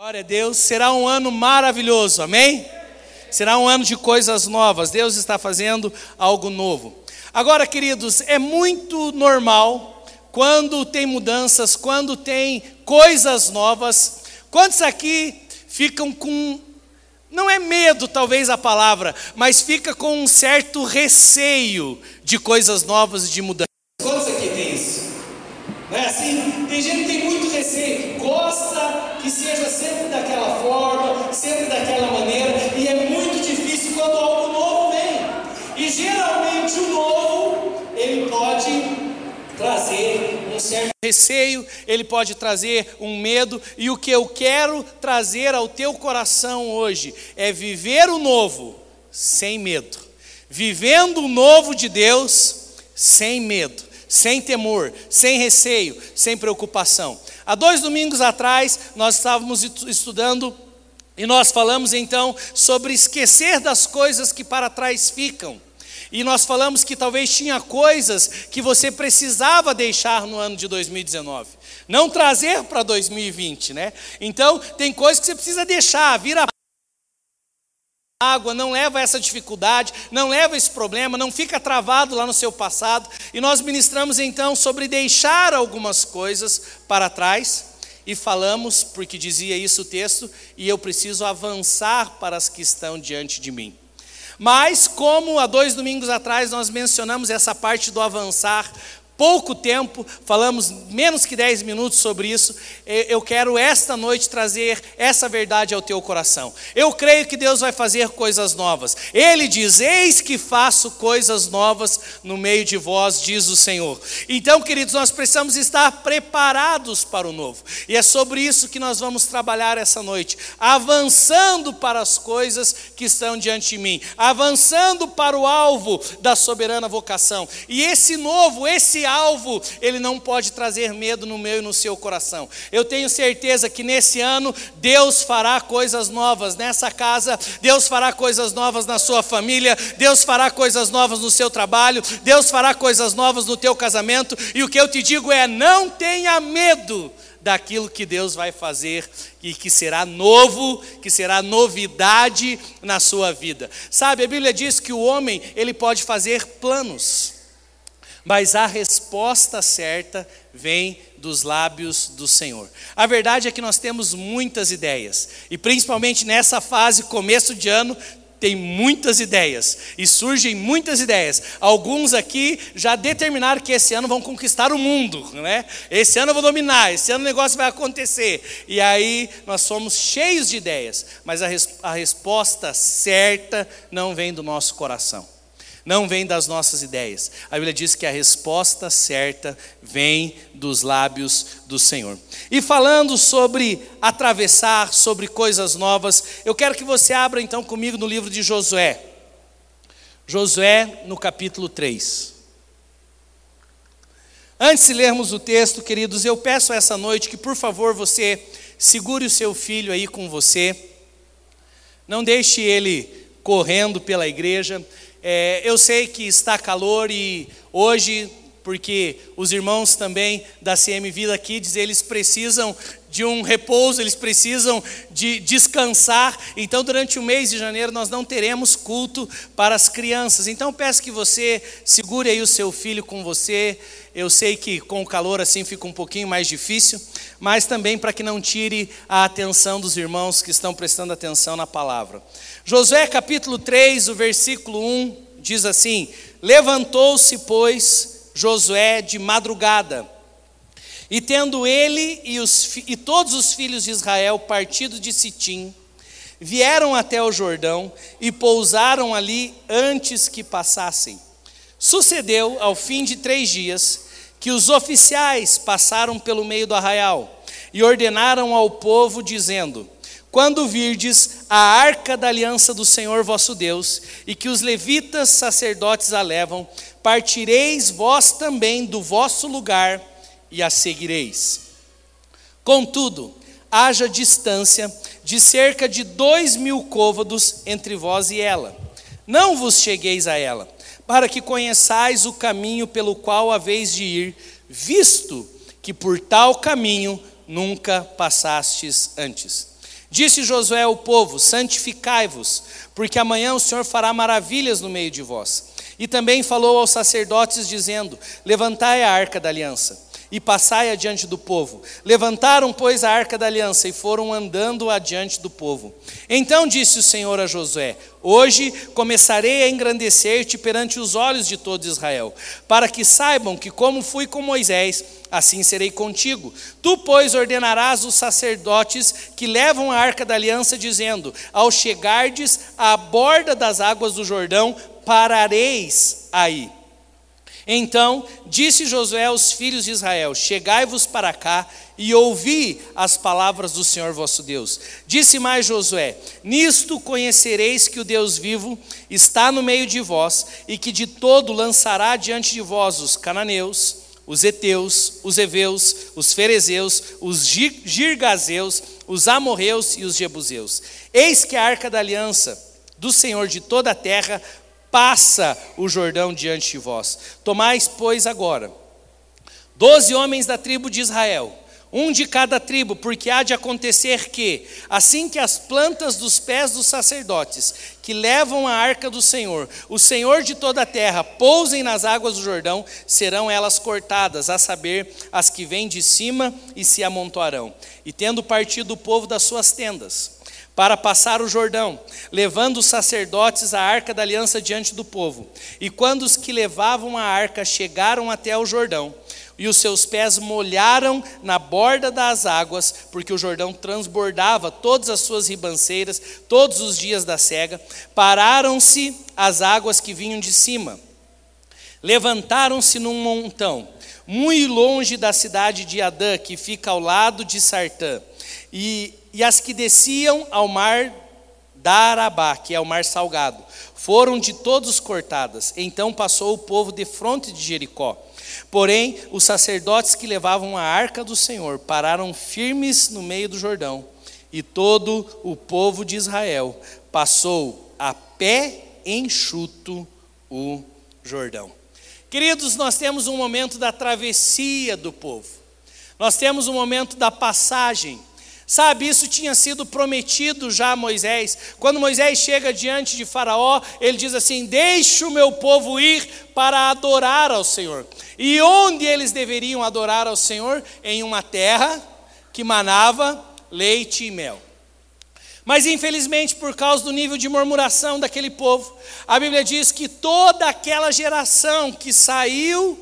Glória a Deus, será um ano maravilhoso, amém? Será um ano de coisas novas, Deus está fazendo algo novo. Agora, queridos, é muito normal quando tem mudanças, quando tem coisas novas. Quantos aqui ficam com, não é medo talvez a palavra, mas fica com um certo receio de coisas novas e de mudanças? Quantos aqui tem isso? Não é assim? Tem gente que tem muito que seja sempre daquela forma, sempre daquela maneira, e é muito difícil quando algo novo vem. E geralmente o novo, ele pode trazer um certo receio, ele pode trazer um medo, e o que eu quero trazer ao teu coração hoje é viver o novo sem medo, vivendo o novo de Deus sem medo sem temor, sem receio, sem preocupação. Há dois domingos atrás, nós estávamos estudando e nós falamos então sobre esquecer das coisas que para trás ficam. E nós falamos que talvez tinha coisas que você precisava deixar no ano de 2019, não trazer para 2020, né? Então, tem coisas que você precisa deixar, vir a água, não leva essa dificuldade, não leva esse problema, não fica travado lá no seu passado. E nós ministramos então sobre deixar algumas coisas para trás e falamos, porque dizia isso o texto, e eu preciso avançar para as que estão diante de mim. Mas, como há dois domingos atrás nós mencionamos essa parte do avançar, pouco tempo, falamos menos que 10 minutos sobre isso. Eu quero esta noite trazer essa verdade ao teu coração. Eu creio que Deus vai fazer coisas novas. Ele diz: Eis que faço coisas novas no meio de vós, diz o Senhor. Então, queridos, nós precisamos estar preparados para o novo. E é sobre isso que nós vamos trabalhar essa noite, avançando para as coisas que estão diante de mim, avançando para o alvo da soberana vocação. E esse novo, esse alvo, ele não pode trazer medo no meu e no seu coração. Eu tenho certeza que nesse ano Deus fará coisas novas nessa casa, Deus fará coisas novas na sua família, Deus fará coisas novas no seu trabalho, Deus fará coisas novas no teu casamento, e o que eu te digo é: não tenha medo daquilo que Deus vai fazer e que será novo, que será novidade na sua vida. Sabe, a Bíblia diz que o homem, ele pode fazer planos mas a resposta certa vem dos lábios do Senhor. A verdade é que nós temos muitas ideias, e principalmente nessa fase, começo de ano, tem muitas ideias e surgem muitas ideias. Alguns aqui já determinaram que esse ano vão conquistar o mundo, né? Esse ano eu vou dominar, esse ano o negócio vai acontecer. E aí nós somos cheios de ideias, mas a, res a resposta certa não vem do nosso coração não vem das nossas ideias. A Bíblia diz que a resposta certa vem dos lábios do Senhor. E falando sobre atravessar, sobre coisas novas, eu quero que você abra então comigo no livro de Josué. Josué, no capítulo 3. Antes de lermos o texto, queridos, eu peço essa noite que, por favor, você segure o seu filho aí com você. Não deixe ele correndo pela igreja. É, eu sei que está calor e hoje, porque os irmãos também da CM Vida Kids, eles precisam de um repouso, eles precisam de descansar. Então, durante o mês de janeiro, nós não teremos culto para as crianças. Então, peço que você segure aí o seu filho com você. Eu sei que com o calor assim fica um pouquinho mais difícil, mas também para que não tire a atenção dos irmãos que estão prestando atenção na palavra. Josué capítulo 3, o versículo 1 diz assim: Levantou-se, pois, Josué de madrugada, e tendo ele e, os, e todos os filhos de Israel partido de Sitim, vieram até o Jordão e pousaram ali antes que passassem. Sucedeu, ao fim de três dias, que os oficiais passaram pelo meio do arraial e ordenaram ao povo, dizendo: quando virdes a arca da aliança do Senhor vosso Deus, e que os levitas sacerdotes a levam, partireis vós também do vosso lugar e a seguireis. Contudo, haja distância de cerca de dois mil côvados entre vós e ela. Não vos chegueis a ela, para que conheçais o caminho pelo qual haveis de ir, visto que por tal caminho nunca passastes antes. Disse Josué ao povo: Santificai-vos, porque amanhã o Senhor fará maravilhas no meio de vós. E também falou aos sacerdotes, dizendo: Levantai a arca da aliança e passai adiante do povo. Levantaram, pois, a arca da aliança e foram andando adiante do povo. Então disse o Senhor a Josué: Hoje começarei a engrandecer-te perante os olhos de todo Israel, para que saibam que, como fui com Moisés, assim serei contigo. Tu, pois, ordenarás os sacerdotes que levam a arca da aliança, dizendo: Ao chegardes à borda das águas do Jordão, parareis aí. Então disse Josué aos filhos de Israel: Chegai-vos para cá e ouvi as palavras do Senhor vosso Deus. Disse mais Josué: Nisto conhecereis que o Deus vivo está no meio de vós e que de todo lançará diante de vós os cananeus, os heteus, os heveus, os ferezeus, os girgazeus, os amorreus e os jebuseus. Eis que a arca da aliança do Senhor de toda a terra passa o Jordão diante de vós. Tomais, pois, agora doze homens da tribo de Israel, um de cada tribo, porque há de acontecer que, assim que as plantas dos pés dos sacerdotes, que levam a arca do Senhor, o Senhor de toda a terra, pousem nas águas do Jordão, serão elas cortadas, a saber, as que vêm de cima e se amontoarão. E tendo partido o povo das suas tendas, para passar o Jordão, levando os sacerdotes a arca da aliança diante do povo. E quando os que levavam a arca chegaram até o Jordão, e os seus pés molharam na borda das águas, porque o Jordão transbordava todas as suas ribanceiras todos os dias da cega, pararam-se as águas que vinham de cima. Levantaram-se num montão, muito longe da cidade de Adã, que fica ao lado de Sartã. E e as que desciam ao mar da Arabá, que é o mar salgado, foram de todos cortadas. Então passou o povo de fronte de Jericó. Porém, os sacerdotes que levavam a arca do Senhor pararam firmes no meio do Jordão, e todo o povo de Israel passou a pé enxuto o Jordão. Queridos, nós temos um momento da travessia do povo, nós temos um momento da passagem Sabe, isso tinha sido prometido já a Moisés. Quando Moisés chega diante de Faraó, ele diz assim: Deixe o meu povo ir para adorar ao Senhor. E onde eles deveriam adorar ao Senhor? Em uma terra que manava leite e mel. Mas infelizmente, por causa do nível de murmuração daquele povo, a Bíblia diz que toda aquela geração que saiu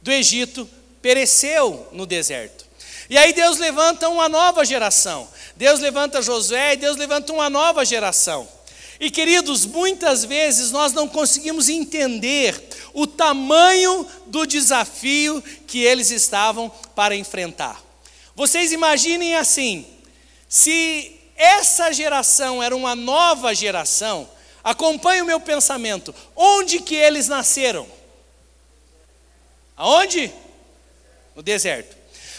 do Egito pereceu no deserto. E aí Deus levanta uma nova geração. Deus levanta Josué e Deus levanta uma nova geração. E queridos, muitas vezes nós não conseguimos entender o tamanho do desafio que eles estavam para enfrentar. Vocês imaginem assim: se essa geração era uma nova geração, acompanhe o meu pensamento. Onde que eles nasceram? Aonde? No deserto.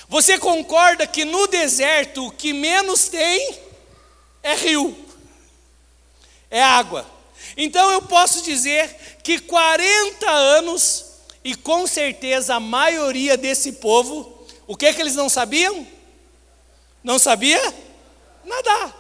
Você concorda que no deserto o que menos tem é rio, é água. Então eu posso dizer que 40 anos, e com certeza a maioria desse povo, o que, que eles não sabiam? Não sabia? Nadar.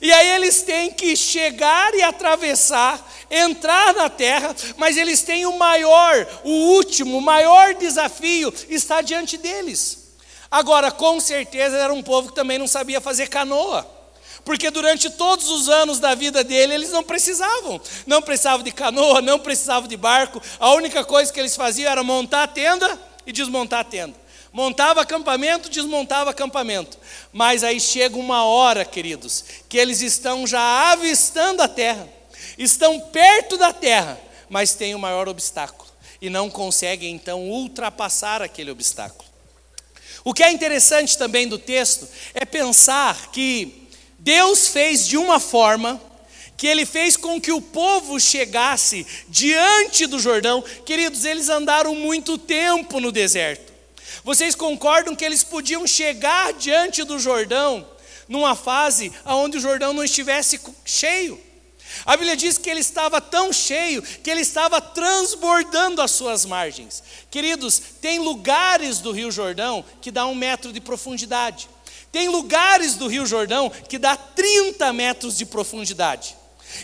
E aí eles têm que chegar e atravessar, entrar na terra, mas eles têm o maior, o último, o maior desafio está diante deles. Agora, com certeza, era um povo que também não sabia fazer canoa. Porque durante todos os anos da vida dele, eles não precisavam. Não precisavam de canoa, não precisavam de barco. A única coisa que eles faziam era montar a tenda e desmontar a tenda. Montava acampamento, desmontava acampamento. Mas aí chega uma hora, queridos, que eles estão já avistando a terra. Estão perto da terra, mas tem o maior obstáculo. E não conseguem então ultrapassar aquele obstáculo. O que é interessante também do texto é pensar que Deus fez de uma forma que ele fez com que o povo chegasse diante do Jordão. Queridos, eles andaram muito tempo no deserto. Vocês concordam que eles podiam chegar diante do Jordão numa fase onde o Jordão não estivesse cheio? A Bíblia diz que ele estava tão cheio que ele estava transbordando as suas margens. Queridos, tem lugares do Rio Jordão que dá um metro de profundidade. Tem lugares do Rio Jordão que dá 30 metros de profundidade.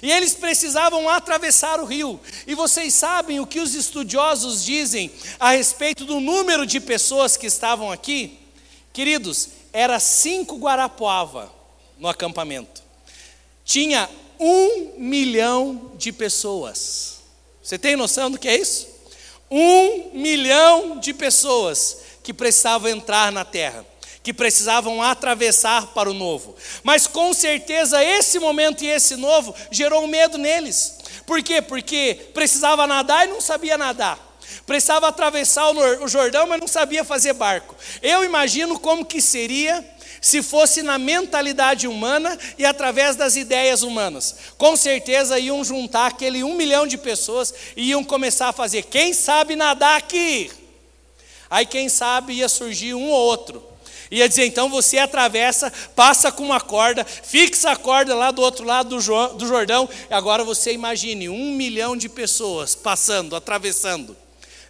E eles precisavam atravessar o rio. E vocês sabem o que os estudiosos dizem a respeito do número de pessoas que estavam aqui? Queridos, era cinco Guarapuava no acampamento. Tinha um milhão de pessoas. Você tem noção do que é isso? Um milhão de pessoas que precisavam entrar na terra que precisavam atravessar para o novo. Mas com certeza esse momento e esse novo gerou medo neles. Por quê? Porque precisava nadar e não sabia nadar. Precisava atravessar o Jordão, mas não sabia fazer barco. Eu imagino como que seria se fosse na mentalidade humana e através das ideias humanas. Com certeza iam juntar aquele um milhão de pessoas e iam começar a fazer. Quem sabe nadar aqui? Aí quem sabe ia surgir um ou outro Ia dizer, então você atravessa, passa com uma corda, fixa a corda lá do outro lado do, Jordão, e agora você imagine um milhão de pessoas passando, atravessando.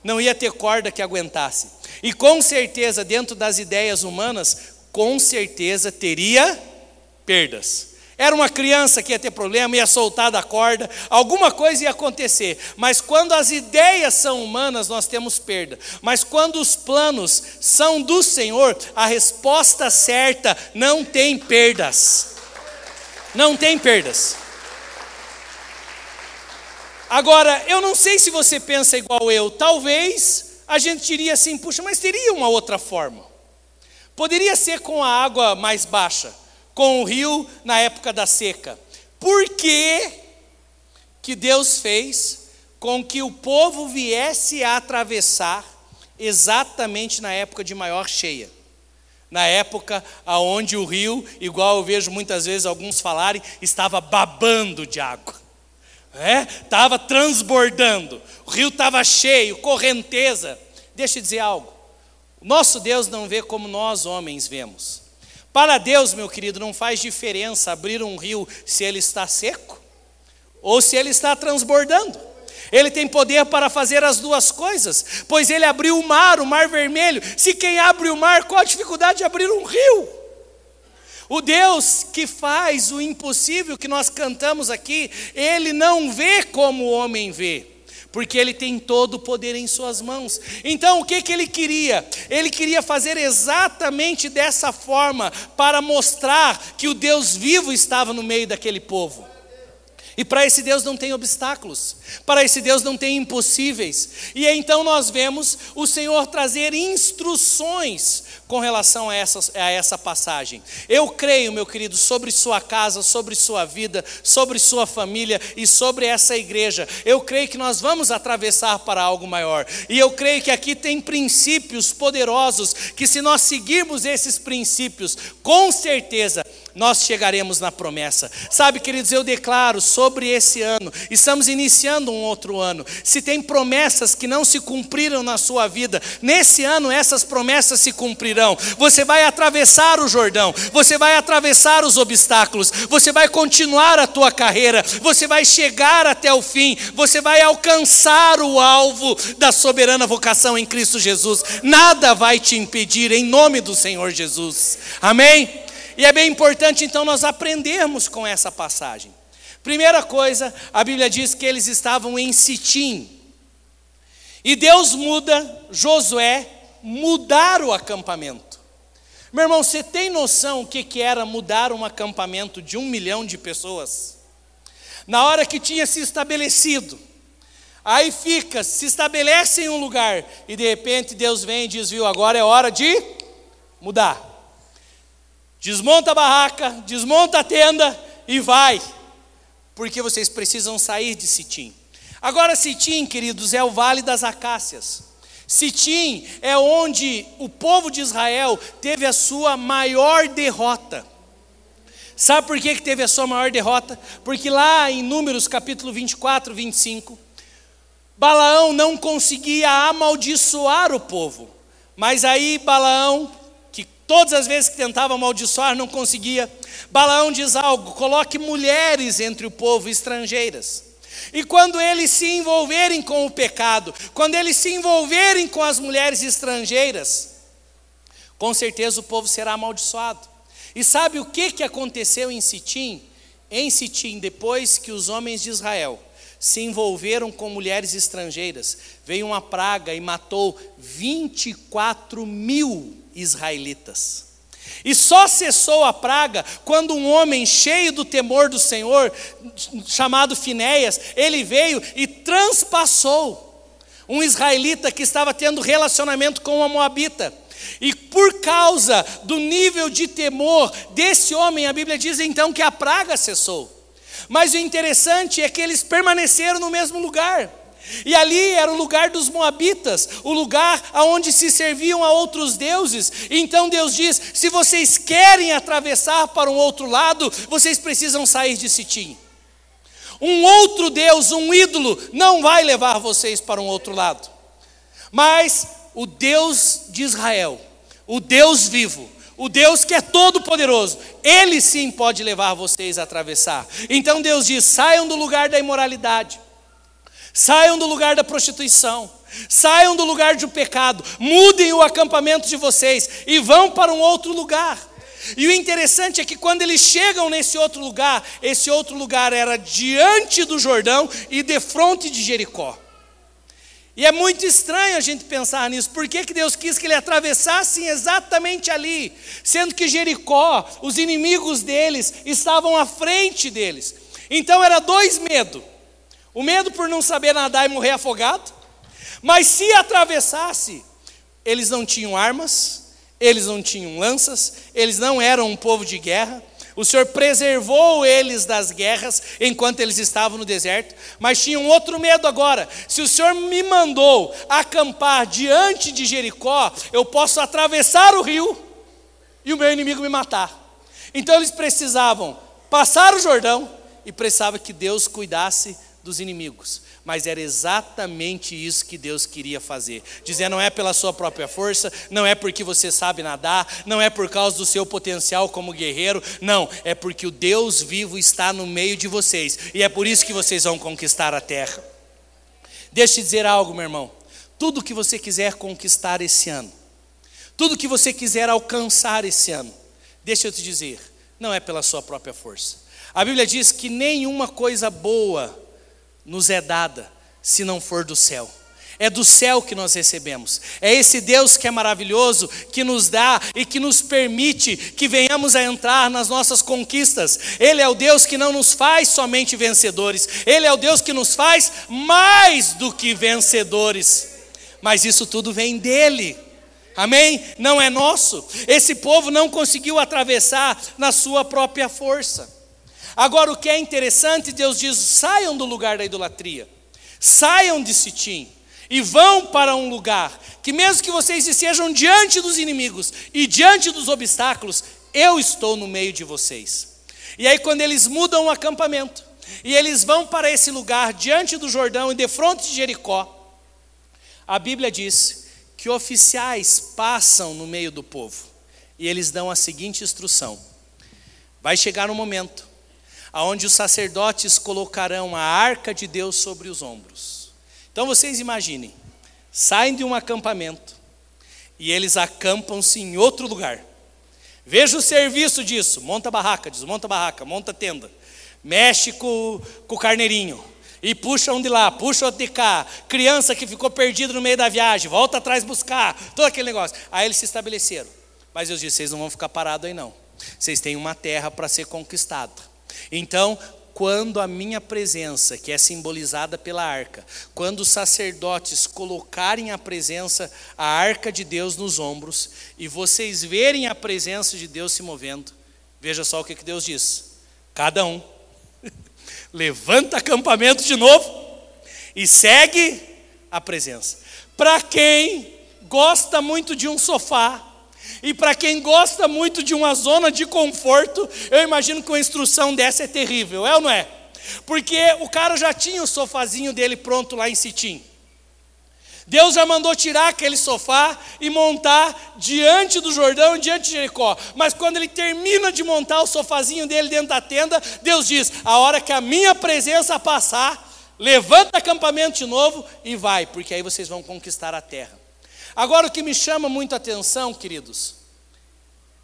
Não ia ter corda que aguentasse. E com certeza, dentro das ideias humanas, com certeza teria perdas. Era uma criança que ia ter problema, ia soltar da corda, alguma coisa ia acontecer. Mas quando as ideias são humanas, nós temos perda. Mas quando os planos são do Senhor, a resposta certa não tem perdas. Não tem perdas. Agora, eu não sei se você pensa igual eu, talvez a gente diria assim, puxa, mas teria uma outra forma. Poderia ser com a água mais baixa com o rio na época da seca. Por que, que Deus fez com que o povo viesse a atravessar exatamente na época de maior cheia? Na época aonde o rio, igual eu vejo muitas vezes alguns falarem, estava babando de água. Estava é? transbordando, o rio estava cheio, correnteza. Deixa eu dizer algo: nosso Deus não vê como nós homens vemos. Para Deus, meu querido, não faz diferença abrir um rio se ele está seco ou se ele está transbordando. Ele tem poder para fazer as duas coisas, pois ele abriu o mar, o mar vermelho. Se quem abre o mar, qual a dificuldade de abrir um rio? O Deus que faz o impossível que nós cantamos aqui, ele não vê como o homem vê porque ele tem todo o poder em suas mãos. Então, o que, que ele queria? Ele queria fazer exatamente dessa forma, para mostrar que o Deus vivo estava no meio daquele povo. E para esse Deus não tem obstáculos, para esse Deus não tem impossíveis. E então nós vemos o Senhor trazer instruções com relação a essa, a essa passagem. Eu creio, meu querido, sobre sua casa, sobre sua vida, sobre sua família e sobre essa igreja. Eu creio que nós vamos atravessar para algo maior. E eu creio que aqui tem princípios poderosos que, se nós seguirmos esses princípios, com certeza nós chegaremos na promessa. Sabe, queridos, eu declaro sobre esse ano, estamos iniciando um outro ano. Se tem promessas que não se cumpriram na sua vida, nesse ano essas promessas se cumprirão. Você vai atravessar o Jordão, você vai atravessar os obstáculos, você vai continuar a tua carreira, você vai chegar até o fim, você vai alcançar o alvo da soberana vocação em Cristo Jesus. Nada vai te impedir em nome do Senhor Jesus. Amém? E é bem importante então nós aprendermos com essa passagem. Primeira coisa, a Bíblia diz que eles estavam em Sitim. E Deus muda Josué mudar o acampamento. Meu irmão, você tem noção o que, que era mudar um acampamento de um milhão de pessoas? Na hora que tinha se estabelecido, aí fica, se estabelece em um lugar, e de repente Deus vem e diz: Viu, agora é hora de mudar. Desmonta a barraca, desmonta a tenda e vai, porque vocês precisam sair de Sitim. Agora, Sitim, queridos, é o Vale das Acácias. Sitim é onde o povo de Israel teve a sua maior derrota. Sabe por que, que teve a sua maior derrota? Porque lá em Números capítulo 24, 25, Balaão não conseguia amaldiçoar o povo. Mas aí Balaão Todas as vezes que tentava amaldiçoar, não conseguia. Balaão diz algo: coloque mulheres entre o povo estrangeiras. E quando eles se envolverem com o pecado, quando eles se envolverem com as mulheres estrangeiras, com certeza o povo será amaldiçoado. E sabe o que, que aconteceu em Sitim? Em Sitim, depois que os homens de Israel se envolveram com mulheres estrangeiras, veio uma praga e matou 24 mil israelitas. E só cessou a praga quando um homem cheio do temor do Senhor, chamado Finéias, ele veio e transpassou um israelita que estava tendo relacionamento com uma moabita. E por causa do nível de temor desse homem, a Bíblia diz então que a praga cessou. Mas o interessante é que eles permaneceram no mesmo lugar. E ali era o lugar dos Moabitas, o lugar onde se serviam a outros deuses. Então Deus diz: se vocês querem atravessar para um outro lado, vocês precisam sair de Sitim. Um outro Deus, um ídolo, não vai levar vocês para um outro lado. Mas o Deus de Israel, o Deus vivo, o Deus que é todo poderoso, ele sim pode levar vocês a atravessar. Então Deus diz: saiam do lugar da imoralidade Saiam do lugar da prostituição. Saiam do lugar do pecado. Mudem o acampamento de vocês e vão para um outro lugar. E o interessante é que quando eles chegam nesse outro lugar, esse outro lugar era diante do Jordão e de frente de Jericó. E é muito estranho a gente pensar nisso. Por que, que Deus quis que ele atravessasse exatamente ali? Sendo que Jericó, os inimigos deles, estavam à frente deles. Então era dois medos. O medo por não saber nadar e morrer afogado. Mas se atravessasse, eles não tinham armas, eles não tinham lanças, eles não eram um povo de guerra. O Senhor preservou eles das guerras enquanto eles estavam no deserto, mas tinham outro medo agora. Se o Senhor me mandou acampar diante de Jericó, eu posso atravessar o rio e o meu inimigo me matar. Então eles precisavam passar o Jordão e precisavam que Deus cuidasse dos inimigos. Mas era exatamente isso que Deus queria fazer. Dizer, não é pela sua própria força, não é porque você sabe nadar, não é por causa do seu potencial como guerreiro, não, é porque o Deus vivo está no meio de vocês. E é por isso que vocês vão conquistar a terra. Deixa eu dizer algo, meu irmão. Tudo que você quiser conquistar esse ano, tudo que você quiser alcançar esse ano, deixa eu te dizer, não é pela sua própria força. A Bíblia diz que nenhuma coisa boa nos é dada se não for do céu. É do céu que nós recebemos. É esse Deus que é maravilhoso, que nos dá e que nos permite que venhamos a entrar nas nossas conquistas. Ele é o Deus que não nos faz somente vencedores, ele é o Deus que nos faz mais do que vencedores. Mas isso tudo vem dele. Amém? Não é nosso. Esse povo não conseguiu atravessar na sua própria força. Agora, o que é interessante, Deus diz: saiam do lugar da idolatria, saiam de Sitim e vão para um lugar que, mesmo que vocês estejam diante dos inimigos e diante dos obstáculos, eu estou no meio de vocês. E aí, quando eles mudam o acampamento e eles vão para esse lugar diante do Jordão e de frente de Jericó, a Bíblia diz que oficiais passam no meio do povo e eles dão a seguinte instrução: vai chegar um momento aonde os sacerdotes colocarão a arca de Deus sobre os ombros. Então vocês imaginem, saem de um acampamento e eles acampam-se em outro lugar. Veja o serviço disso: monta barraca, desmonta barraca, monta tenda, mexe com, com o carneirinho, e puxa um de lá, puxa outro de cá, criança que ficou perdida no meio da viagem, volta atrás buscar, todo aquele negócio. Aí eles se estabeleceram. Mas Deus disse: vocês não vão ficar parados aí não. Vocês têm uma terra para ser conquistada. Então, quando a minha presença, que é simbolizada pela arca, quando os sacerdotes colocarem a presença, a arca de Deus nos ombros, e vocês verem a presença de Deus se movendo, veja só o que, que Deus diz: cada um levanta acampamento de novo e segue a presença. Para quem gosta muito de um sofá, e para quem gosta muito de uma zona de conforto, eu imagino que uma instrução dessa é terrível, é ou não é? Porque o cara já tinha o sofazinho dele pronto lá em Sitim. Deus já mandou tirar aquele sofá e montar diante do Jordão, diante de Jericó. Mas quando ele termina de montar o sofazinho dele dentro da tenda, Deus diz: a hora que a minha presença passar, levanta acampamento de novo e vai, porque aí vocês vão conquistar a terra. Agora, o que me chama muito a atenção, queridos,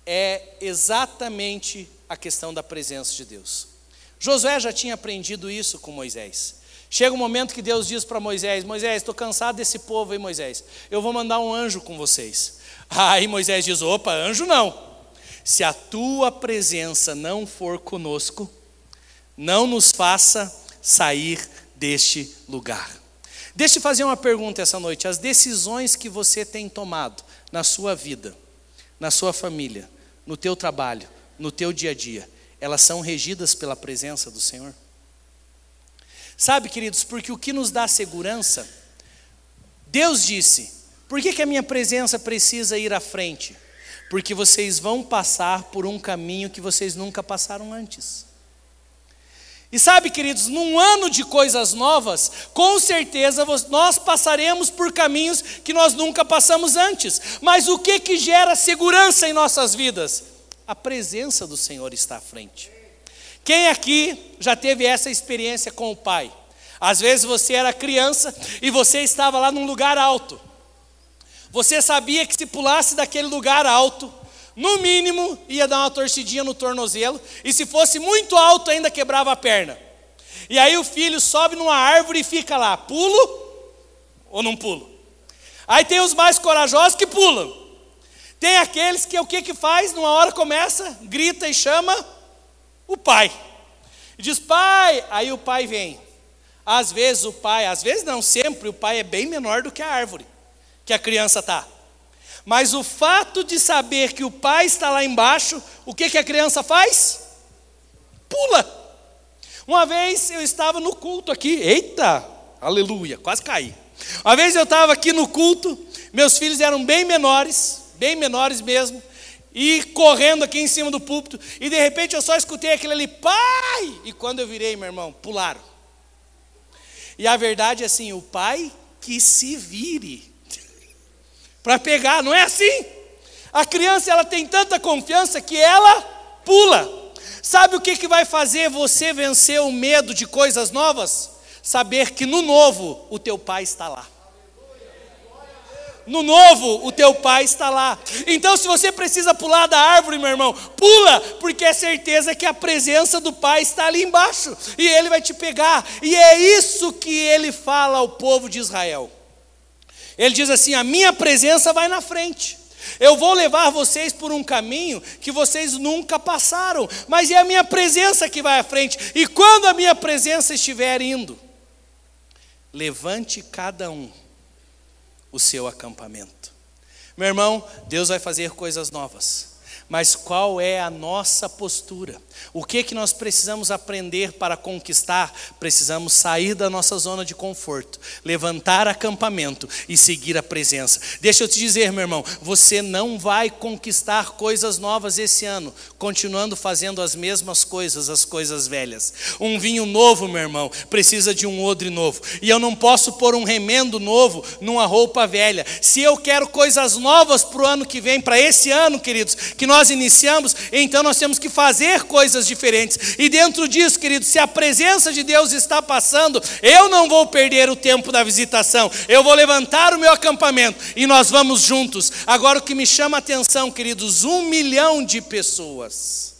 é exatamente a questão da presença de Deus. Josué já tinha aprendido isso com Moisés. Chega um momento que Deus diz para Moisés: Moisés, estou cansado desse povo aí, Moisés. Eu vou mandar um anjo com vocês. Aí Moisés diz: opa, anjo não. Se a tua presença não for conosco, não nos faça sair deste lugar. Deixa eu fazer uma pergunta essa noite. As decisões que você tem tomado na sua vida, na sua família, no teu trabalho, no teu dia a dia, elas são regidas pela presença do Senhor? Sabe, queridos, porque o que nos dá segurança, Deus disse: por que, que a minha presença precisa ir à frente? Porque vocês vão passar por um caminho que vocês nunca passaram antes. E sabe, queridos, num ano de coisas novas, com certeza nós passaremos por caminhos que nós nunca passamos antes. Mas o que que gera segurança em nossas vidas? A presença do Senhor está à frente. Quem aqui já teve essa experiência com o Pai? Às vezes você era criança e você estava lá num lugar alto. Você sabia que se pulasse daquele lugar alto, no mínimo ia dar uma torcidinha no tornozelo, e se fosse muito alto, ainda quebrava a perna. E aí o filho sobe numa árvore e fica lá, pulo ou não pulo? Aí tem os mais corajosos que pulam. Tem aqueles que o que que faz? Numa hora começa, grita e chama o pai. E diz: "Pai". Aí o pai vem. Às vezes o pai, às vezes não, sempre o pai é bem menor do que a árvore que a criança está. Mas o fato de saber que o pai está lá embaixo, o que, que a criança faz? Pula. Uma vez eu estava no culto aqui, eita, aleluia, quase caí. Uma vez eu estava aqui no culto, meus filhos eram bem menores, bem menores mesmo, e correndo aqui em cima do púlpito, e de repente eu só escutei aquele ali, pai! E quando eu virei, meu irmão, pularam. E a verdade é assim: o pai que se vire para pegar, não é assim? A criança ela tem tanta confiança que ela pula. Sabe o que, que vai fazer você vencer o medo de coisas novas? Saber que no novo o teu pai está lá. No novo, o teu pai está lá. Então, se você precisa pular da árvore, meu irmão, pula, porque é certeza que a presença do pai está ali embaixo e ele vai te pegar. E é isso que ele fala ao povo de Israel. Ele diz assim: A minha presença vai na frente. Eu vou levar vocês por um caminho que vocês nunca passaram, mas é a minha presença que vai à frente. E quando a minha presença estiver indo, levante cada um o seu acampamento. Meu irmão, Deus vai fazer coisas novas mas qual é a nossa postura? O que que nós precisamos aprender para conquistar? Precisamos sair da nossa zona de conforto, levantar acampamento e seguir a presença. Deixa eu te dizer, meu irmão, você não vai conquistar coisas novas esse ano, continuando fazendo as mesmas coisas, as coisas velhas. Um vinho novo, meu irmão, precisa de um odre novo. E eu não posso pôr um remendo novo numa roupa velha. Se eu quero coisas novas para o ano que vem, para esse ano, queridos, que nós nós iniciamos, então nós temos que fazer coisas diferentes. E dentro disso, querido, se a presença de Deus está passando, eu não vou perder o tempo da visitação. Eu vou levantar o meu acampamento e nós vamos juntos. Agora o que me chama a atenção, queridos, um milhão de pessoas.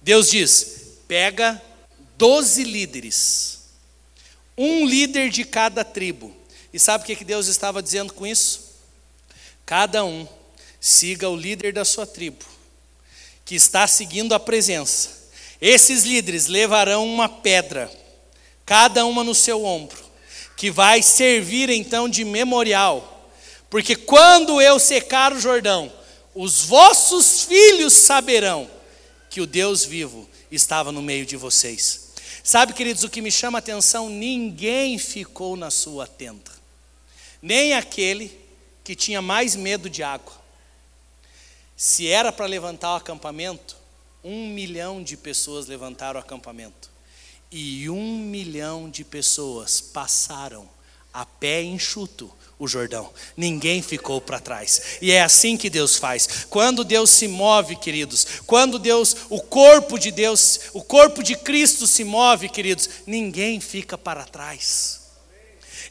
Deus diz: pega doze líderes, um líder de cada tribo. E sabe o que Deus estava dizendo com isso? Cada um siga o líder da sua tribo, que está seguindo a presença. Esses líderes levarão uma pedra, cada uma no seu ombro, que vai servir então de memorial, porque quando eu secar o Jordão, os vossos filhos saberão que o Deus vivo estava no meio de vocês. Sabe, queridos, o que me chama a atenção? Ninguém ficou na sua tenda, nem aquele que tinha mais medo de água. Se era para levantar o acampamento, um milhão de pessoas levantaram o acampamento. E um milhão de pessoas passaram a pé enxuto o Jordão. Ninguém ficou para trás. E é assim que Deus faz. Quando Deus se move, queridos, quando Deus, o corpo de Deus, o corpo de Cristo se move, queridos, ninguém fica para trás.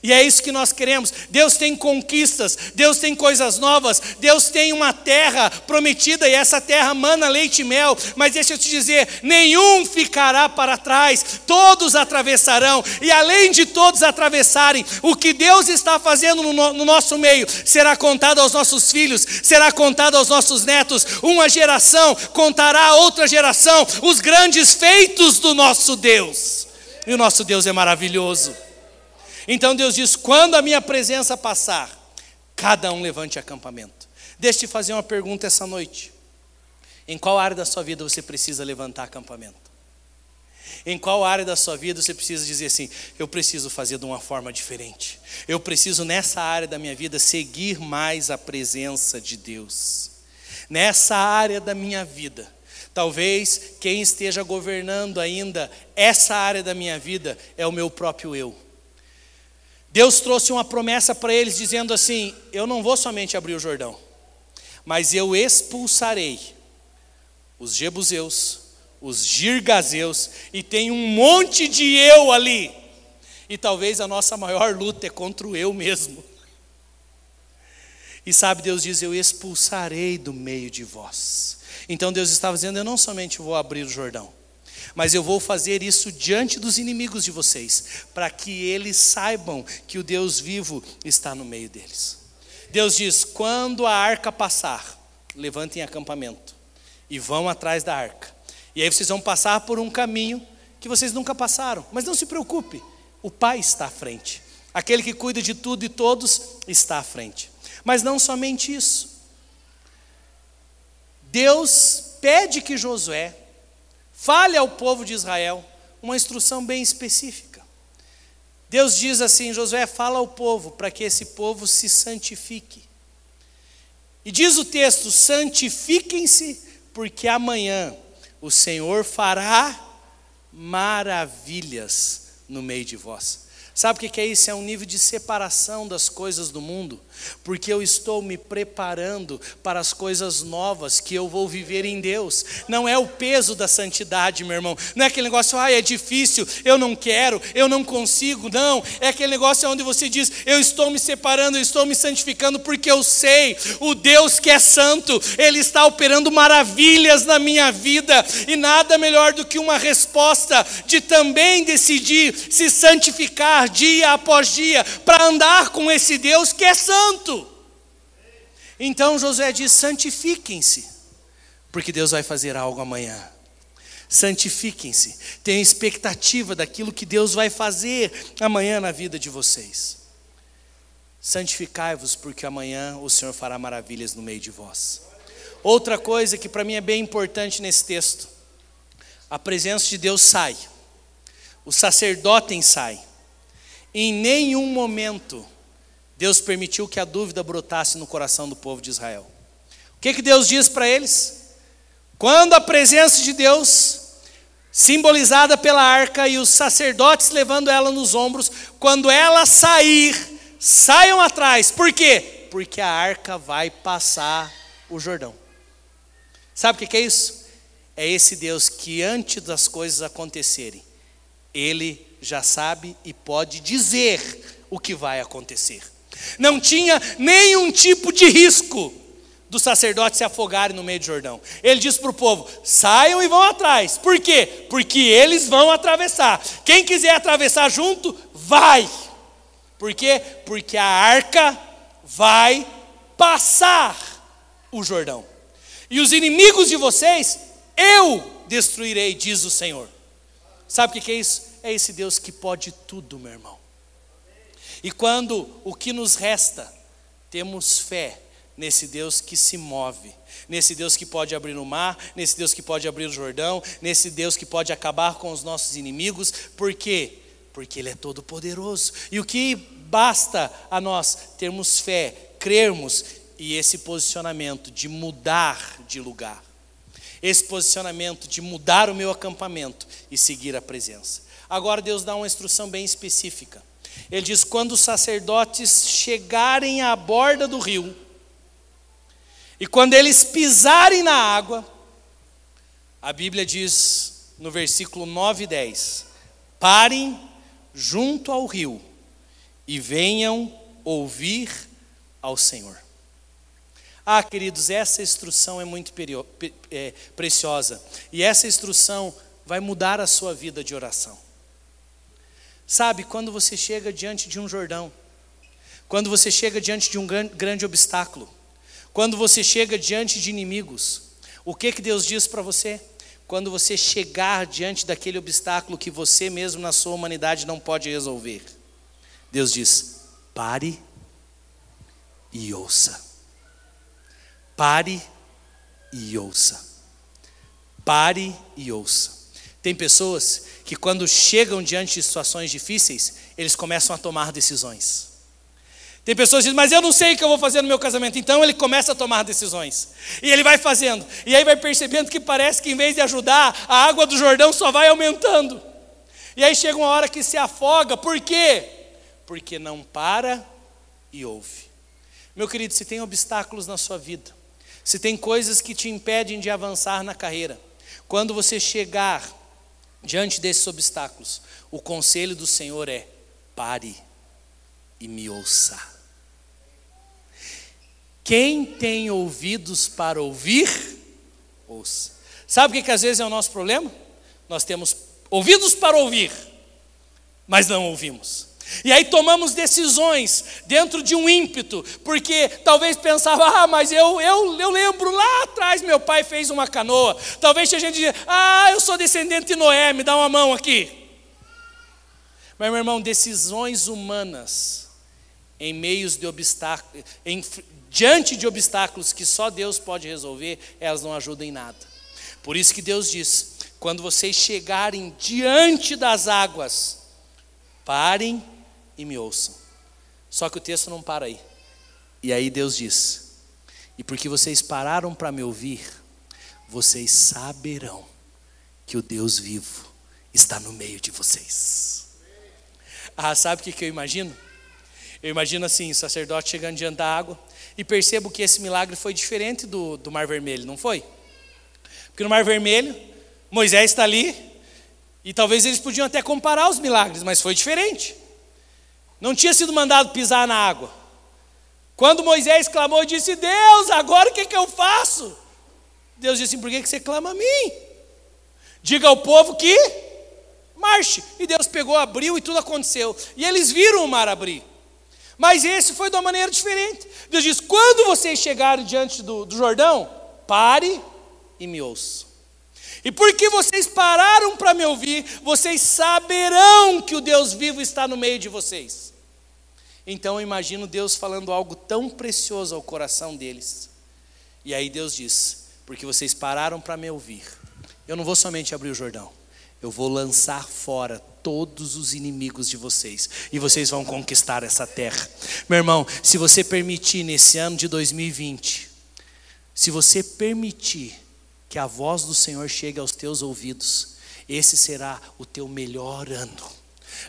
E é isso que nós queremos. Deus tem conquistas, Deus tem coisas novas, Deus tem uma terra prometida e essa terra mana leite e mel. Mas deixa eu te dizer: nenhum ficará para trás, todos atravessarão. E além de todos atravessarem, o que Deus está fazendo no, no nosso meio será contado aos nossos filhos, será contado aos nossos netos. Uma geração contará a outra geração os grandes feitos do nosso Deus. E o nosso Deus é maravilhoso. Então Deus diz: quando a minha presença passar, cada um levante acampamento. Deixa eu te fazer uma pergunta essa noite. Em qual área da sua vida você precisa levantar acampamento? Em qual área da sua vida você precisa dizer assim: eu preciso fazer de uma forma diferente. Eu preciso nessa área da minha vida seguir mais a presença de Deus. Nessa área da minha vida, talvez quem esteja governando ainda essa área da minha vida é o meu próprio eu. Deus trouxe uma promessa para eles dizendo assim: Eu não vou somente abrir o Jordão, mas eu expulsarei os jebuseus, os girgazeus, e tem um monte de eu ali. E talvez a nossa maior luta é contra o eu mesmo. E sabe, Deus diz: Eu expulsarei do meio de vós. Então Deus estava dizendo: Eu não somente vou abrir o Jordão, mas eu vou fazer isso diante dos inimigos de vocês, para que eles saibam que o Deus vivo está no meio deles. Deus diz: quando a arca passar, levantem acampamento e vão atrás da arca. E aí vocês vão passar por um caminho que vocês nunca passaram, mas não se preocupe, o Pai está à frente. Aquele que cuida de tudo e todos está à frente. Mas não somente isso. Deus pede que Josué Fale ao povo de Israel uma instrução bem específica. Deus diz assim: Josué, fala ao povo para que esse povo se santifique. E diz o texto: santifiquem-se, porque amanhã o Senhor fará maravilhas no meio de vós. Sabe o que é isso? É um nível de separação das coisas do mundo, porque eu estou me preparando para as coisas novas que eu vou viver em Deus. Não é o peso da santidade, meu irmão. Não é aquele negócio, ah, é difícil, eu não quero, eu não consigo. Não, é aquele negócio onde você diz, eu estou me separando, eu estou me santificando, porque eu sei, o Deus que é santo, Ele está operando maravilhas na minha vida, e nada melhor do que uma resposta de também decidir se santificar dia após dia para andar com esse Deus que é santo. Então Josué diz: santifiquem-se, porque Deus vai fazer algo amanhã. Santifiquem-se, tenham expectativa daquilo que Deus vai fazer amanhã na vida de vocês. Santificai-vos, porque amanhã o Senhor fará maravilhas no meio de vós. Outra coisa que para mim é bem importante nesse texto: a presença de Deus sai, o sacerdote sai. Em nenhum momento Deus permitiu que a dúvida brotasse no coração do povo de Israel. O que, que Deus diz para eles? Quando a presença de Deus, simbolizada pela arca e os sacerdotes levando ela nos ombros, quando ela sair, saiam atrás. Por quê? Porque a arca vai passar o Jordão. Sabe o que é isso? É esse Deus que antes das coisas acontecerem, Ele já sabe e pode dizer o que vai acontecer. Não tinha nenhum tipo de risco do sacerdote se afogarem no meio do Jordão. Ele diz para o povo: saiam e vão atrás. Por quê? Porque eles vão atravessar. Quem quiser atravessar junto, vai. Por quê? Porque a arca vai passar o Jordão. E os inimigos de vocês eu destruirei, diz o Senhor. Sabe o que é isso? É esse Deus que pode tudo, meu irmão. E quando o que nos resta, temos fé nesse Deus que se move, nesse Deus que pode abrir o mar, nesse Deus que pode abrir o Jordão, nesse Deus que pode acabar com os nossos inimigos, por quê? Porque Ele é todo poderoso. E o que basta a nós termos fé, crermos e esse posicionamento de mudar de lugar, esse posicionamento de mudar o meu acampamento e seguir a presença. Agora Deus dá uma instrução bem específica. Ele diz: quando os sacerdotes chegarem à borda do rio, e quando eles pisarem na água, a Bíblia diz no versículo 9 e 10: parem junto ao rio e venham ouvir ao Senhor. Ah, queridos, essa instrução é muito é, preciosa e essa instrução vai mudar a sua vida de oração. Sabe, quando você chega diante de um Jordão, quando você chega diante de um grande obstáculo, quando você chega diante de inimigos, o que que Deus diz para você? Quando você chegar diante daquele obstáculo que você mesmo na sua humanidade não pode resolver, Deus diz: pare e ouça. Pare e ouça. Pare e ouça. Tem pessoas que, quando chegam diante de situações difíceis, eles começam a tomar decisões. Tem pessoas que dizem, mas eu não sei o que eu vou fazer no meu casamento. Então ele começa a tomar decisões. E ele vai fazendo. E aí vai percebendo que parece que em vez de ajudar, a água do Jordão só vai aumentando. E aí chega uma hora que se afoga. Por quê? Porque não para e ouve. Meu querido, se tem obstáculos na sua vida, se tem coisas que te impedem de avançar na carreira, quando você chegar diante desses obstáculos, o conselho do Senhor é: pare e me ouça. Quem tem ouvidos para ouvir, ouça. Sabe o que, que às vezes é o nosso problema? Nós temos ouvidos para ouvir, mas não ouvimos. E aí tomamos decisões dentro de um ímpeto, porque talvez pensava, ah, mas eu, eu, eu lembro lá atrás meu pai fez uma canoa. Talvez tinha gente dizia, ah, eu sou descendente de Noé, me dá uma mão aqui. Mas meu irmão, decisões humanas em meios de obstáculos, diante de obstáculos que só Deus pode resolver, elas não ajudam em nada. Por isso que Deus diz: quando vocês chegarem diante das águas, parem e me ouçam. Só que o texto não para aí. E aí Deus diz: E porque vocês pararam para me ouvir, vocês saberão que o Deus vivo está no meio de vocês. Ah, sabe o que eu imagino? Eu imagino assim, o sacerdote chegando diante da água, e percebo que esse milagre foi diferente do, do Mar Vermelho, não foi? Porque no Mar Vermelho, Moisés está ali, e talvez eles podiam até comparar os milagres, mas foi diferente. Não tinha sido mandado pisar na água. Quando Moisés clamou e disse: Deus, agora o que, que eu faço? Deus disse: Por que, você clama a mim? Diga ao povo que marche. E Deus pegou, abriu e tudo aconteceu. E eles viram o mar abrir. Mas esse foi de uma maneira diferente. Deus diz: quando vocês chegarem diante do, do Jordão, pare e me ouça. E porque vocês pararam para me ouvir, vocês saberão que o Deus vivo está no meio de vocês. Então eu imagino Deus falando algo tão precioso ao coração deles. E aí Deus diz: porque vocês pararam para me ouvir, eu não vou somente abrir o Jordão, eu vou lançar fora todos os inimigos de vocês e vocês vão conquistar essa terra. Meu irmão, se você permitir nesse ano de 2020, se você permitir que a voz do Senhor chegue aos teus ouvidos, esse será o teu melhor ano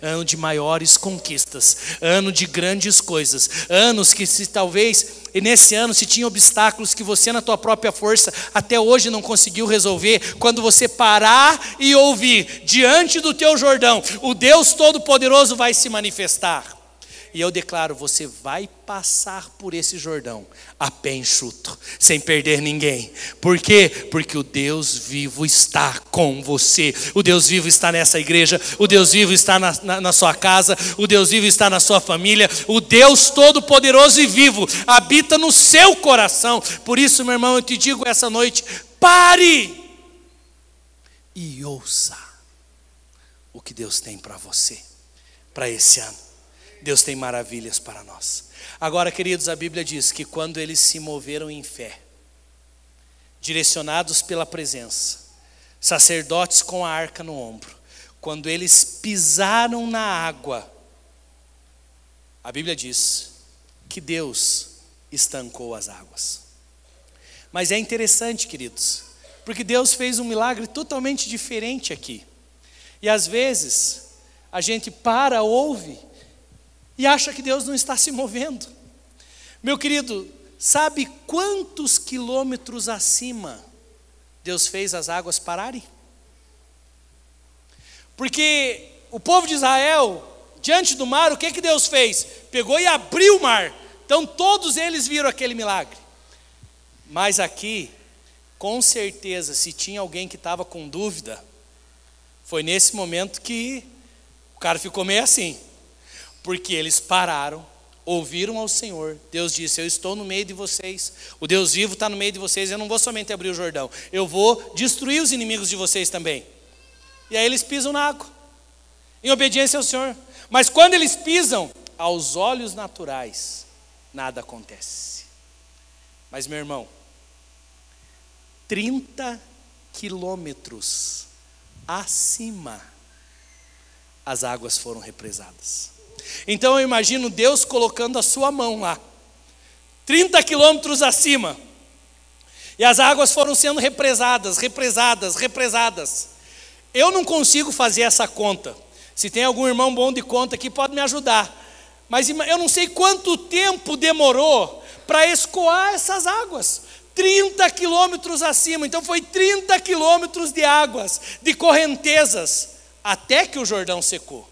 ano de maiores conquistas, ano de grandes coisas, anos que se talvez nesse ano se tinha obstáculos que você na tua própria força até hoje não conseguiu resolver, quando você parar e ouvir diante do teu Jordão, o Deus todo poderoso vai se manifestar. E eu declaro: você vai passar por esse Jordão a pé enxuto, sem perder ninguém. Por quê? Porque o Deus vivo está com você. O Deus vivo está nessa igreja. O Deus vivo está na, na, na sua casa. O Deus vivo está na sua família. O Deus Todo-Poderoso e vivo habita no seu coração. Por isso, meu irmão, eu te digo essa noite: pare e ouça o que Deus tem para você, para esse ano. Deus tem maravilhas para nós. Agora, queridos, a Bíblia diz que quando eles se moveram em fé, direcionados pela presença, sacerdotes com a arca no ombro, quando eles pisaram na água, a Bíblia diz que Deus estancou as águas. Mas é interessante, queridos, porque Deus fez um milagre totalmente diferente aqui. E às vezes, a gente para, ouve e acha que Deus não está se movendo. Meu querido, sabe quantos quilômetros acima Deus fez as águas pararem? Porque o povo de Israel, diante do mar, o que, que Deus fez? Pegou e abriu o mar. Então todos eles viram aquele milagre. Mas aqui, com certeza, se tinha alguém que estava com dúvida, foi nesse momento que o cara ficou meio assim, porque eles pararam, ouviram ao Senhor. Deus disse: Eu estou no meio de vocês, o Deus vivo está no meio de vocês. Eu não vou somente abrir o Jordão, eu vou destruir os inimigos de vocês também. E aí eles pisam na água, em obediência ao Senhor. Mas quando eles pisam, aos olhos naturais, nada acontece. Mas, meu irmão, 30 quilômetros acima, as águas foram represadas. Então eu imagino Deus colocando a sua mão lá, 30 quilômetros acima, e as águas foram sendo represadas, represadas, represadas. Eu não consigo fazer essa conta. Se tem algum irmão bom de conta aqui, pode me ajudar. Mas eu não sei quanto tempo demorou para escoar essas águas. 30 quilômetros acima, então foi 30 quilômetros de águas, de correntezas, até que o Jordão secou.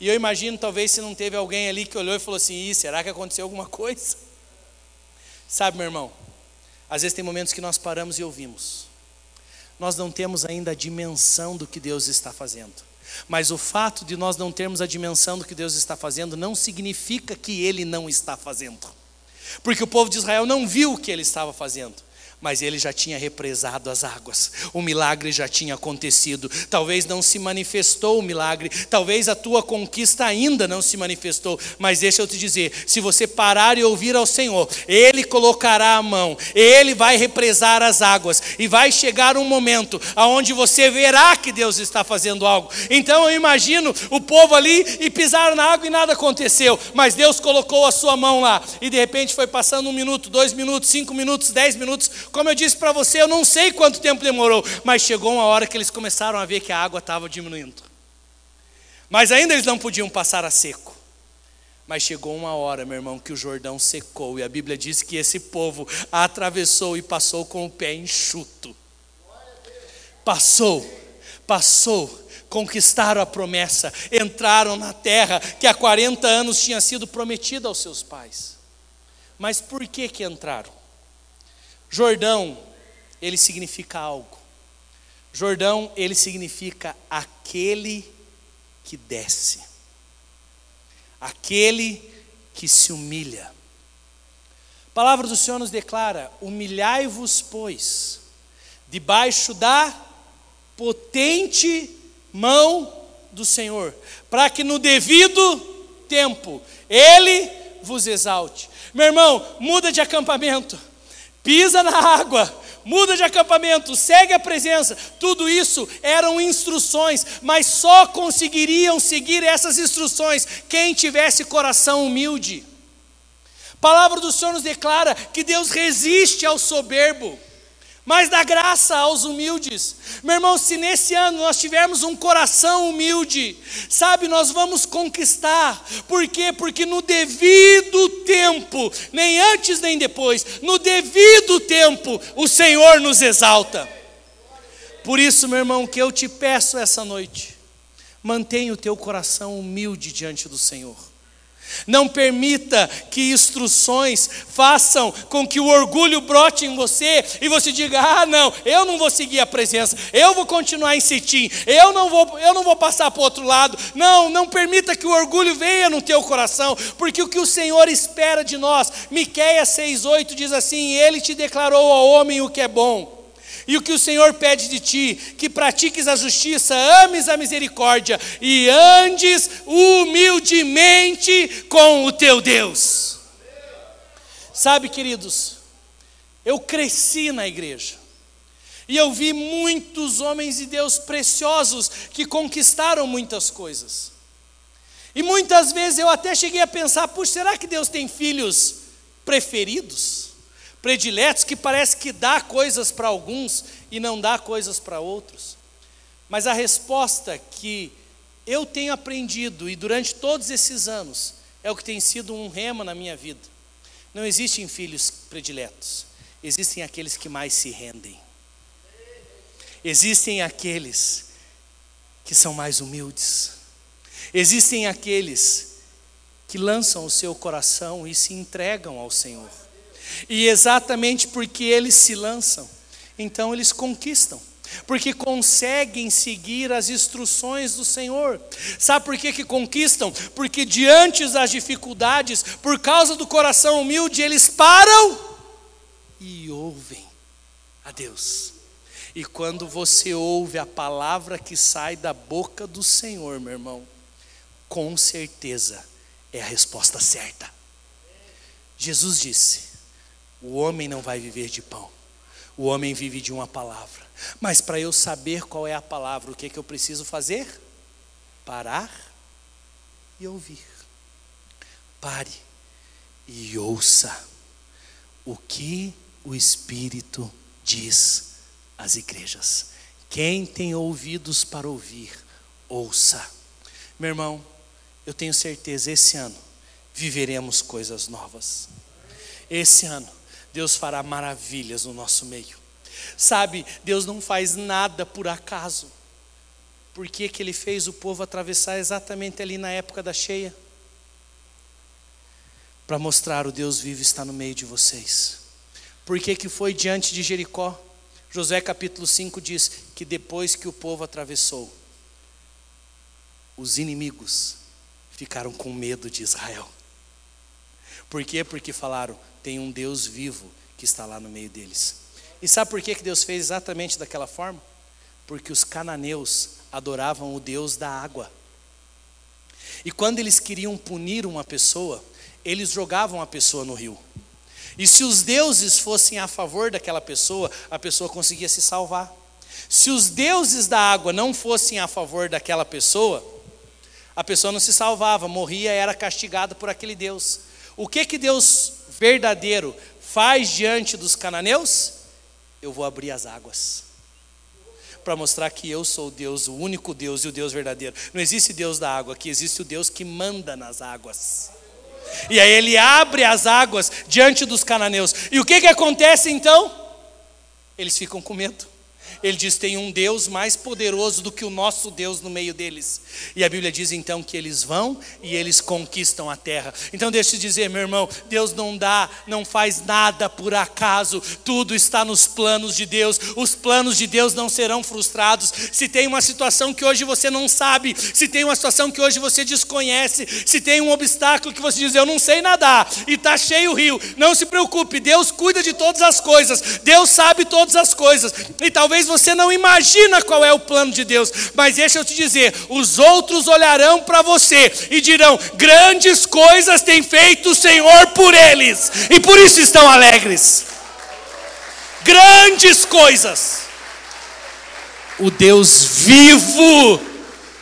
E eu imagino, talvez, se não teve alguém ali que olhou e falou assim: será que aconteceu alguma coisa? Sabe, meu irmão, às vezes tem momentos que nós paramos e ouvimos, nós não temos ainda a dimensão do que Deus está fazendo. Mas o fato de nós não termos a dimensão do que Deus está fazendo não significa que Ele não está fazendo. Porque o povo de Israel não viu o que ele estava fazendo mas ele já tinha represado as águas, o milagre já tinha acontecido. Talvez não se manifestou o milagre, talvez a tua conquista ainda não se manifestou, mas deixa eu te dizer: se você parar e ouvir ao Senhor, Ele colocará a mão, Ele vai represar as águas, e vai chegar um momento aonde você verá que Deus está fazendo algo. Então eu imagino o povo ali e pisaram na água e nada aconteceu, mas Deus colocou a sua mão lá, e de repente foi passando um minuto, dois minutos, cinco minutos, dez minutos como eu disse para você, eu não sei quanto tempo demorou, mas chegou uma hora que eles começaram a ver que a água estava diminuindo. Mas ainda eles não podiam passar a seco. Mas chegou uma hora, meu irmão, que o Jordão secou, e a Bíblia diz que esse povo atravessou e passou com o pé enxuto. Passou, passou, conquistaram a promessa, entraram na terra que há 40 anos tinha sido prometida aos seus pais. Mas por que que entraram? Jordão, ele significa algo. Jordão, ele significa aquele que desce, aquele que se humilha. A palavra do Senhor nos declara: humilhai-vos, pois, debaixo da potente mão do Senhor, para que no devido tempo Ele vos exalte. Meu irmão, muda de acampamento pisa na água, muda de acampamento, segue a presença. Tudo isso eram instruções, mas só conseguiriam seguir essas instruções quem tivesse coração humilde. A palavra do Senhor nos declara que Deus resiste ao soberbo mas dá graça aos humildes. Meu irmão, se nesse ano nós tivermos um coração humilde, sabe, nós vamos conquistar. Por quê? Porque no devido tempo, nem antes nem depois, no devido tempo, o Senhor nos exalta. Por isso, meu irmão, que eu te peço essa noite, mantenha o teu coração humilde diante do Senhor. Não permita que instruções façam com que o orgulho brote em você e você diga: "Ah, não, eu não vou seguir a presença. Eu vou continuar em Sitim. Eu não vou, eu não vou passar para o outro lado". Não, não permita que o orgulho venha no teu coração, porque o que o Senhor espera de nós, Miqueias 6:8 diz assim: "Ele te declarou ao homem o que é bom". E o que o Senhor pede de ti, que pratiques a justiça, ames a misericórdia e andes humildemente com o teu Deus. Sabe, queridos, eu cresci na igreja. E eu vi muitos homens de Deus preciosos que conquistaram muitas coisas. E muitas vezes eu até cheguei a pensar: puxa, será que Deus tem filhos preferidos? Prediletos que parece que dá coisas para alguns e não dá coisas para outros. Mas a resposta que eu tenho aprendido e durante todos esses anos é o que tem sido um rema na minha vida. Não existem filhos prediletos, existem aqueles que mais se rendem. Existem aqueles que são mais humildes. Existem aqueles que lançam o seu coração e se entregam ao Senhor. E exatamente porque eles se lançam, então eles conquistam porque conseguem seguir as instruções do Senhor. Sabe por que, que conquistam? Porque diante das dificuldades, por causa do coração humilde, eles param e ouvem a Deus. E quando você ouve a palavra que sai da boca do Senhor, meu irmão, com certeza é a resposta certa. Jesus disse: o homem não vai viver de pão, o homem vive de uma palavra. Mas para eu saber qual é a palavra, o que, é que eu preciso fazer? Parar e ouvir. Pare e ouça o que o Espírito diz às igrejas. Quem tem ouvidos para ouvir, ouça. Meu irmão, eu tenho certeza, esse ano viveremos coisas novas. Esse ano, Deus fará maravilhas no nosso meio. Sabe, Deus não faz nada por acaso. Por que, que Ele fez o povo atravessar exatamente ali na época da cheia? Para mostrar o Deus vivo está no meio de vocês. Por que, que foi diante de Jericó? Josué capítulo 5 diz que depois que o povo atravessou, os inimigos ficaram com medo de Israel. Por quê? Porque falaram: tem um Deus vivo que está lá no meio deles. E sabe por que Deus fez exatamente daquela forma? Porque os cananeus adoravam o Deus da água. E quando eles queriam punir uma pessoa, eles jogavam a pessoa no rio. E se os deuses fossem a favor daquela pessoa, a pessoa conseguia se salvar. Se os deuses da água não fossem a favor daquela pessoa, a pessoa não se salvava, morria, era castigada por aquele Deus. O que que Deus verdadeiro faz diante dos cananeus? eu vou abrir as águas. Para mostrar que eu sou o Deus, o único Deus e o Deus verdadeiro. Não existe Deus da água, aqui existe o Deus que manda nas águas. E aí ele abre as águas diante dos cananeus. E o que, que acontece então? Eles ficam com medo. Ele diz: tem um Deus mais poderoso do que o nosso Deus no meio deles. E a Bíblia diz então que eles vão e eles conquistam a terra. Então deixa eu dizer, meu irmão, Deus não dá, não faz nada por acaso. Tudo está nos planos de Deus. Os planos de Deus não serão frustrados. Se tem uma situação que hoje você não sabe, se tem uma situação que hoje você desconhece, se tem um obstáculo que você diz, eu não sei nadar e está cheio o rio, não se preocupe, Deus cuida de todas as coisas. Deus sabe todas as coisas. E talvez você não imagina qual é o plano de Deus, mas deixa eu te dizer: os outros olharão para você e dirão: grandes coisas tem feito o Senhor por eles, e por isso estão alegres. Grandes coisas. O Deus vivo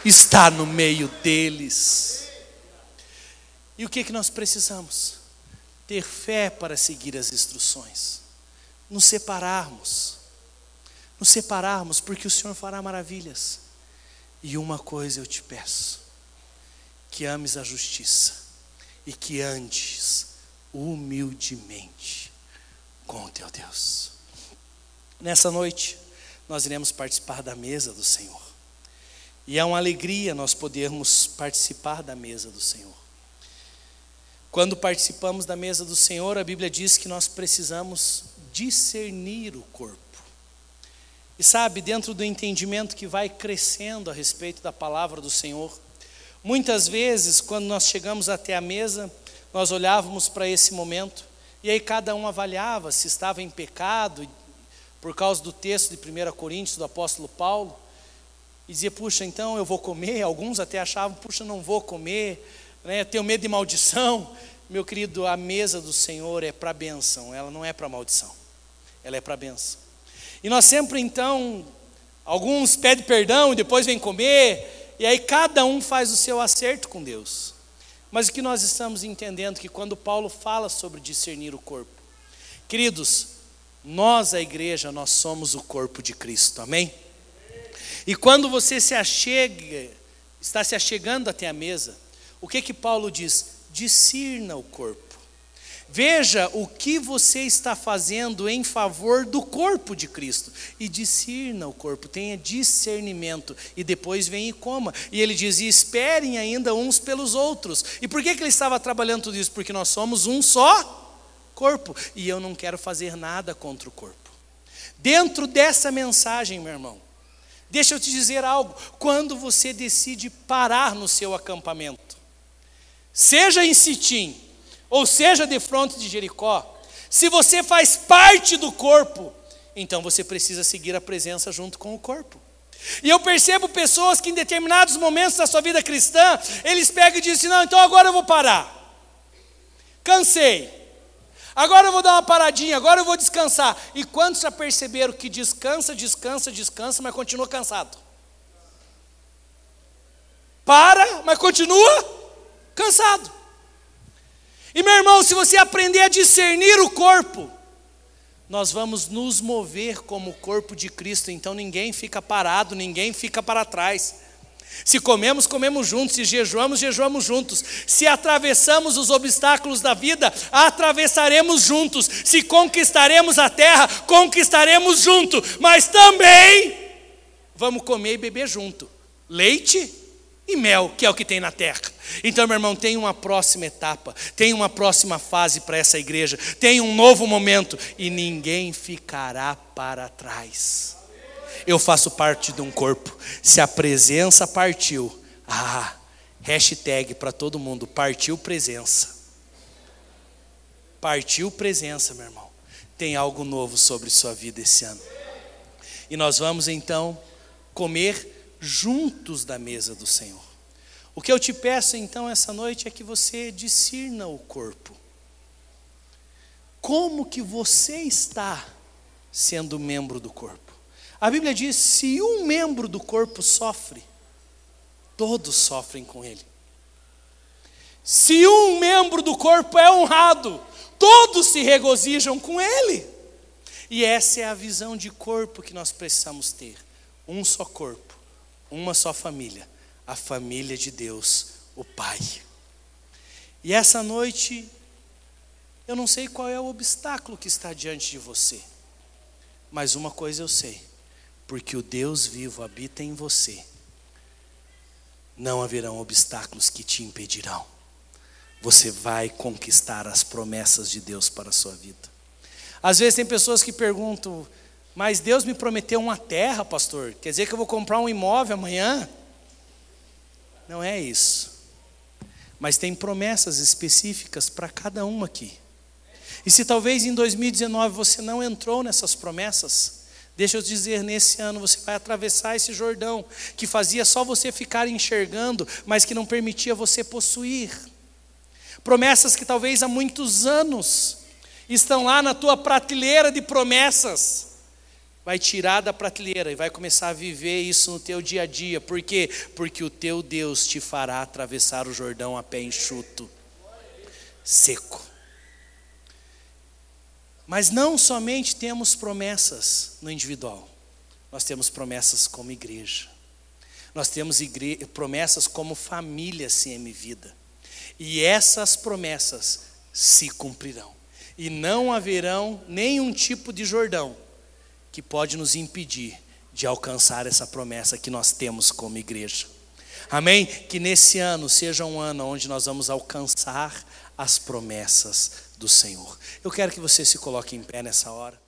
está no meio deles. E o que, que nós precisamos? Ter fé para seguir as instruções, nos separarmos nos separarmos, porque o Senhor fará maravilhas. E uma coisa eu te peço: que ames a justiça e que andes humildemente com o teu Deus. Nessa noite, nós iremos participar da mesa do Senhor. E é uma alegria nós podermos participar da mesa do Senhor. Quando participamos da mesa do Senhor, a Bíblia diz que nós precisamos discernir o corpo. E sabe, dentro do entendimento que vai crescendo a respeito da palavra do Senhor, muitas vezes, quando nós chegamos até a mesa, nós olhávamos para esse momento e aí cada um avaliava se estava em pecado, por causa do texto de 1 Coríntios do apóstolo Paulo, e dizia: puxa, então eu vou comer. Alguns até achavam: puxa, não vou comer, né, tenho medo de maldição. Meu querido, a mesa do Senhor é para bênção, ela não é para maldição, ela é para bênção. E nós sempre então, alguns pedem perdão e depois vêm comer, e aí cada um faz o seu acerto com Deus. Mas o que nós estamos entendendo que quando Paulo fala sobre discernir o corpo, queridos, nós, a igreja, nós somos o corpo de Cristo, amém? E quando você se achega, está se achegando até a mesa, o que que Paulo diz? Discirna o corpo. Veja o que você está fazendo em favor do corpo de Cristo e discirna o corpo, tenha discernimento e depois vem e coma. E ele diz: e esperem ainda uns pelos outros. E por que, que ele estava trabalhando tudo isso? Porque nós somos um só corpo e eu não quero fazer nada contra o corpo. Dentro dessa mensagem, meu irmão, deixa eu te dizer algo: quando você decide parar no seu acampamento, seja em Sitim, ou seja, de fronte de Jericó, se você faz parte do corpo, então você precisa seguir a presença junto com o corpo. E eu percebo pessoas que em determinados momentos da sua vida cristã, eles pegam e dizem não, então agora eu vou parar. Cansei. Agora eu vou dar uma paradinha, agora eu vou descansar. E quantos já perceberam que descansa, descansa, descansa, mas continua cansado? Para, mas continua cansado. E meu irmão, se você aprender a discernir o corpo, nós vamos nos mover como o corpo de Cristo, então ninguém fica parado, ninguém fica para trás. Se comemos, comemos juntos, se jejuamos, jejuamos juntos. Se atravessamos os obstáculos da vida, atravessaremos juntos. Se conquistaremos a terra, conquistaremos junto. Mas também vamos comer e beber junto. Leite e mel, que é o que tem na terra. Então, meu irmão, tem uma próxima etapa, tem uma próxima fase para essa igreja, tem um novo momento e ninguém ficará para trás. Eu faço parte de um corpo. Se a presença partiu, ah, hashtag para todo mundo: partiu presença. Partiu presença, meu irmão. Tem algo novo sobre sua vida esse ano. E nós vamos então comer juntos da mesa do Senhor. O que eu te peço então essa noite é que você discirna o corpo. Como que você está sendo membro do corpo? A Bíblia diz: se um membro do corpo sofre, todos sofrem com ele. Se um membro do corpo é honrado, todos se regozijam com ele. E essa é a visão de corpo que nós precisamos ter: um só corpo, uma só família a família de Deus, o Pai. E essa noite, eu não sei qual é o obstáculo que está diante de você, mas uma coisa eu sei, porque o Deus vivo habita em você, não haverão obstáculos que te impedirão. Você vai conquistar as promessas de Deus para a sua vida. Às vezes tem pessoas que perguntam, mas Deus me prometeu uma terra, pastor, quer dizer que eu vou comprar um imóvel amanhã? Não é isso. Mas tem promessas específicas para cada um aqui. E se talvez em 2019 você não entrou nessas promessas, deixa eu dizer, nesse ano você vai atravessar esse Jordão, que fazia só você ficar enxergando, mas que não permitia você possuir. Promessas que talvez há muitos anos estão lá na tua prateleira de promessas vai tirar da prateleira e vai começar a viver isso no teu dia a dia. Por quê? Porque o teu Deus te fará atravessar o Jordão a pé enxuto, seco. Mas não somente temos promessas no individual, nós temos promessas como igreja. Nós temos igre... promessas como família CM Vida. E essas promessas se cumprirão. E não haverão nenhum tipo de Jordão que pode nos impedir de alcançar essa promessa que nós temos como igreja. Amém? Que nesse ano seja um ano onde nós vamos alcançar as promessas do Senhor. Eu quero que você se coloque em pé nessa hora.